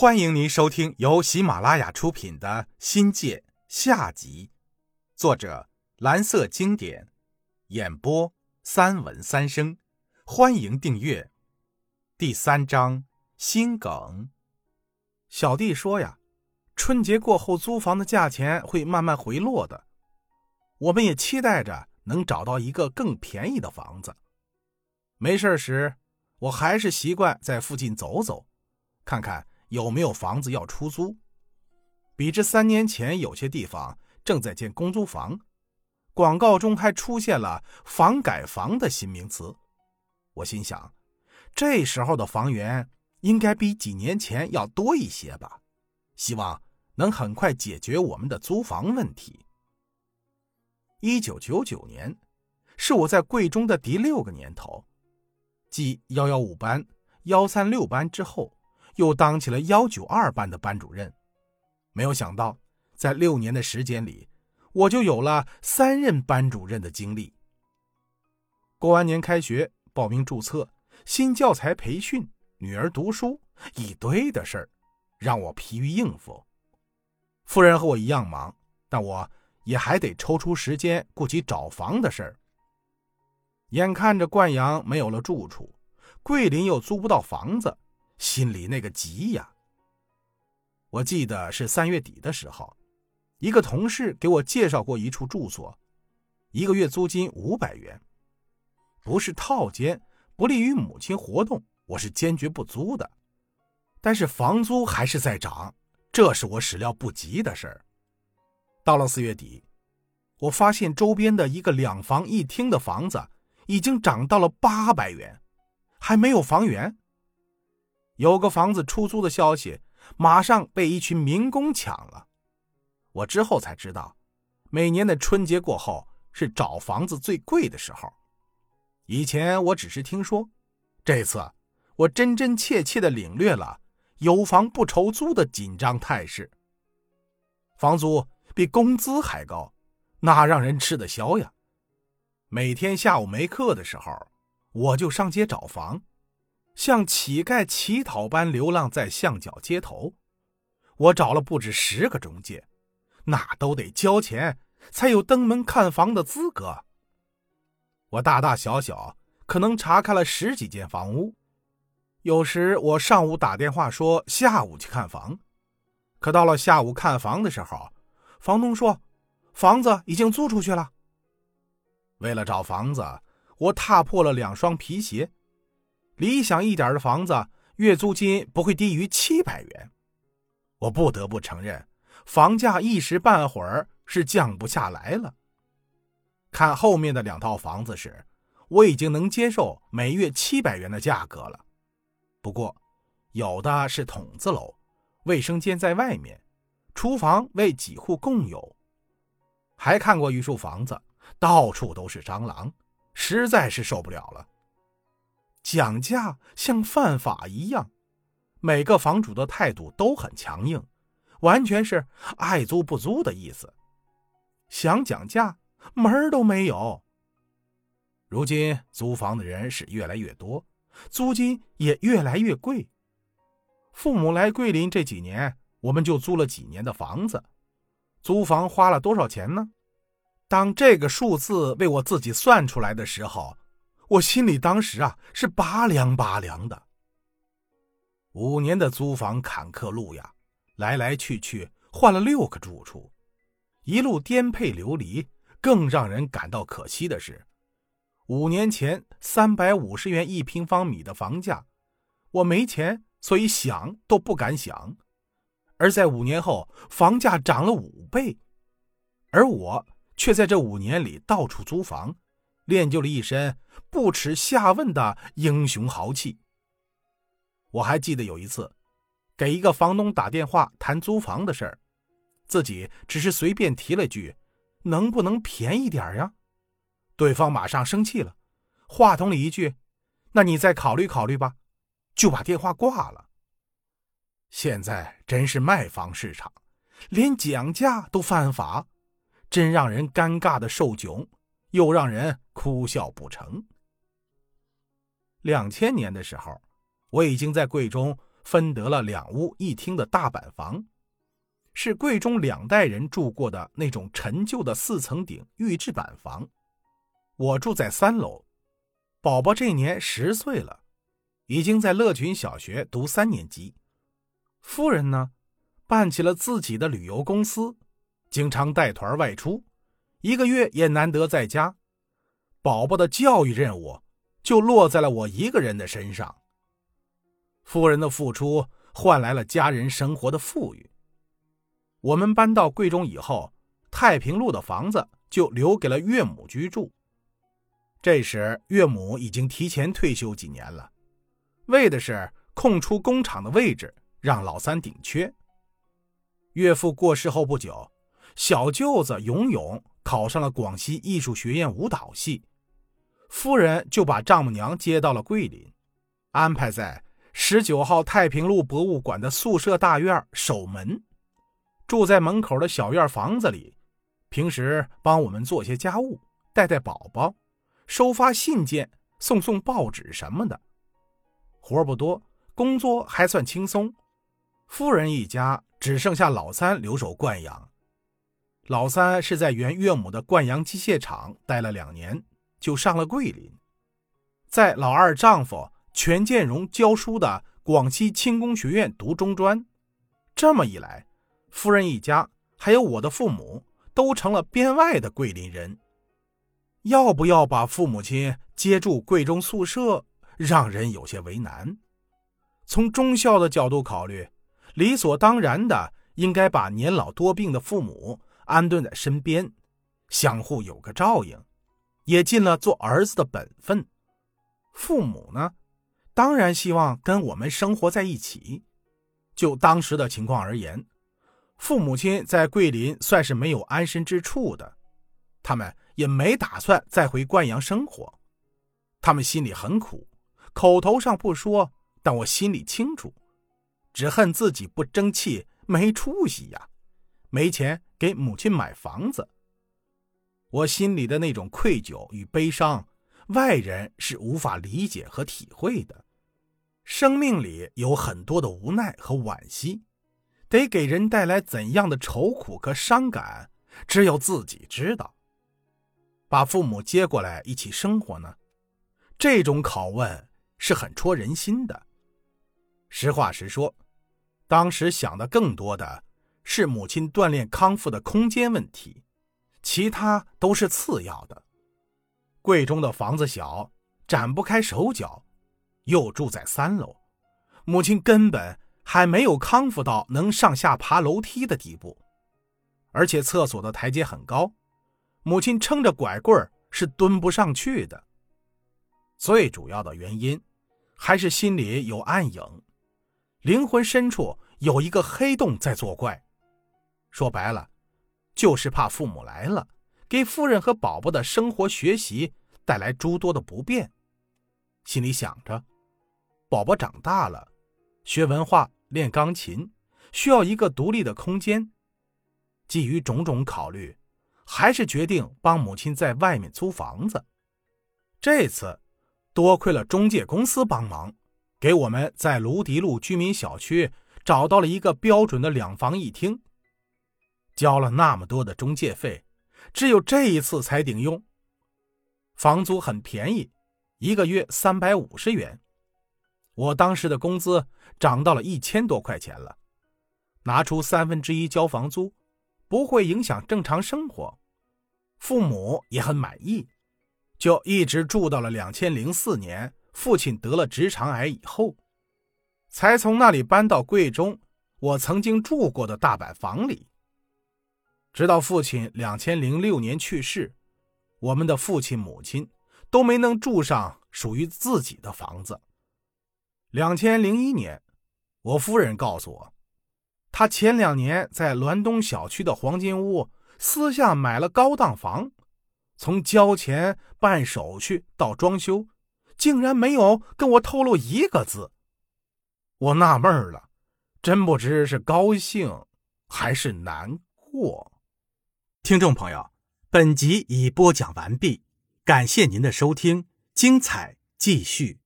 欢迎您收听由喜马拉雅出品的《新界》下集，作者蓝色经典，演播三文三生。欢迎订阅。第三章心梗。小弟说呀，春节过后租房的价钱会慢慢回落的，我们也期待着能找到一个更便宜的房子。没事时，我还是习惯在附近走走，看看。有没有房子要出租？比之三年前，有些地方正在建公租房，广告中还出现了“房改房”的新名词。我心想，这时候的房源应该比几年前要多一些吧？希望能很快解决我们的租房问题。一九九九年是我在贵中的第六个年头，继幺幺五班、幺三六班之后。又当起了幺九二班的班主任，没有想到，在六年的时间里，我就有了三任班主任的经历。过完年开学，报名注册，新教材培训，女儿读书，一堆的事儿，让我疲于应付。夫人和我一样忙，但我也还得抽出时间顾及找房的事儿。眼看着灌阳没有了住处，桂林又租不到房子。心里那个急呀！我记得是三月底的时候，一个同事给我介绍过一处住所，一个月租金五百元，不是套间，不利于母亲活动，我是坚决不租的。但是房租还是在涨，这是我始料不及的事儿。到了四月底，我发现周边的一个两房一厅的房子已经涨到了八百元，还没有房源。有个房子出租的消息，马上被一群民工抢了。我之后才知道，每年的春节过后是找房子最贵的时候。以前我只是听说，这次我真真切切的领略了有房不愁租的紧张态势。房租比工资还高，哪让人吃得消呀？每天下午没课的时候，我就上街找房。像乞丐乞讨般流浪在巷角街头，我找了不止十个中介，那都得交钱才有登门看房的资格。我大大小小可能查看了十几间房屋，有时我上午打电话说下午去看房，可到了下午看房的时候，房东说房子已经租出去了。为了找房子，我踏破了两双皮鞋。理想一点的房子，月租金不会低于七百元。我不得不承认，房价一时半会儿是降不下来了。看后面的两套房子时，我已经能接受每月七百元的价格了。不过，有的是筒子楼，卫生间在外面，厨房为几户共有。还看过一处房子，到处都是蟑螂，实在是受不了了。讲价像犯法一样，每个房主的态度都很强硬，完全是爱租不租的意思。想讲价门儿都没有。如今租房的人是越来越多，租金也越来越贵。父母来桂林这几年，我们就租了几年的房子。租房花了多少钱呢？当这个数字为我自己算出来的时候。我心里当时啊是拔凉拔凉的。五年的租房坎坷路呀，来来去去换了六个住处，一路颠沛流离。更让人感到可惜的是，五年前三百五十元一平方米的房价，我没钱，所以想都不敢想。而在五年后，房价涨了五倍，而我却在这五年里到处租房。练就了一身不耻下问的英雄豪气。我还记得有一次，给一个房东打电话谈租房的事儿，自己只是随便提了句：“能不能便宜点呀？”对方马上生气了，话筒里一句：“那你再考虑考虑吧。”就把电话挂了。现在真是卖房市场，连讲价都犯法，真让人尴尬的受窘。又让人哭笑不成。两千年的时候，我已经在贵中分得了两屋一厅的大板房，是贵中两代人住过的那种陈旧的四层顶预制板房。我住在三楼，宝宝这年十岁了，已经在乐群小学读三年级。夫人呢，办起了自己的旅游公司，经常带团外出，一个月也难得在家。宝宝的教育任务就落在了我一个人的身上。夫人的付出换来了家人生活的富裕。我们搬到贵中以后，太平路的房子就留给了岳母居住。这时，岳母已经提前退休几年了，为的是空出工厂的位置，让老三顶缺。岳父过世后不久，小舅子勇勇考上了广西艺术学院舞蹈系，夫人就把丈母娘接到了桂林，安排在。十九号太平路博物馆的宿舍大院守门，住在门口的小院房子里，平时帮我们做些家务，带带宝宝，收发信件，送送报纸什么的。活不多，工作还算轻松。夫人一家只剩下老三留守灌阳。老三是在原岳母的灌阳机械厂待了两年，就上了桂林，在老二丈夫。全建荣教书的广西轻工学院读中专，这么一来，夫人一家还有我的父母都成了编外的桂林人。要不要把父母亲接住贵中宿舍，让人有些为难。从忠孝的角度考虑，理所当然的应该把年老多病的父母安顿在身边，相互有个照应，也尽了做儿子的本分。父母呢？当然希望跟我们生活在一起。就当时的情况而言，父母亲在桂林算是没有安身之处的，他们也没打算再回灌阳生活。他们心里很苦，口头上不说，但我心里清楚，只恨自己不争气，没出息呀，没钱给母亲买房子。我心里的那种愧疚与悲伤，外人是无法理解和体会的。生命里有很多的无奈和惋惜，得给人带来怎样的愁苦和伤感，只有自己知道。把父母接过来一起生活呢？这种拷问是很戳人心的。实话实说，当时想的更多的是母亲锻炼康复的空间问题，其他都是次要的。贵中的房子小，展不开手脚。又住在三楼，母亲根本还没有康复到能上下爬楼梯的地步，而且厕所的台阶很高，母亲撑着拐棍是蹲不上去的。最主要的原因，还是心里有暗影，灵魂深处有一个黑洞在作怪。说白了，就是怕父母来了，给夫人和宝宝的生活学习带来诸多的不便，心里想着。宝宝长大了，学文化、练钢琴，需要一个独立的空间。基于种种考虑，还是决定帮母亲在外面租房子。这次多亏了中介公司帮忙，给我们在卢迪路居民小区找到了一个标准的两房一厅。交了那么多的中介费，只有这一次才顶用。房租很便宜，一个月三百五十元。我当时的工资涨到了一千多块钱了，拿出三分之一交房租，不会影响正常生活，父母也很满意，就一直住到了两千零四年，父亲得了直肠癌以后，才从那里搬到贵中我曾经住过的大板房里。直到父亲两千零六年去世，我们的父亲母亲都没能住上属于自己的房子。两千零一年，我夫人告诉我，她前两年在滦东小区的黄金屋私下买了高档房，从交钱、办手续到装修，竟然没有跟我透露一个字。我纳闷了，真不知是高兴还是难过。听众朋友，本集已播讲完毕，感谢您的收听，精彩继续。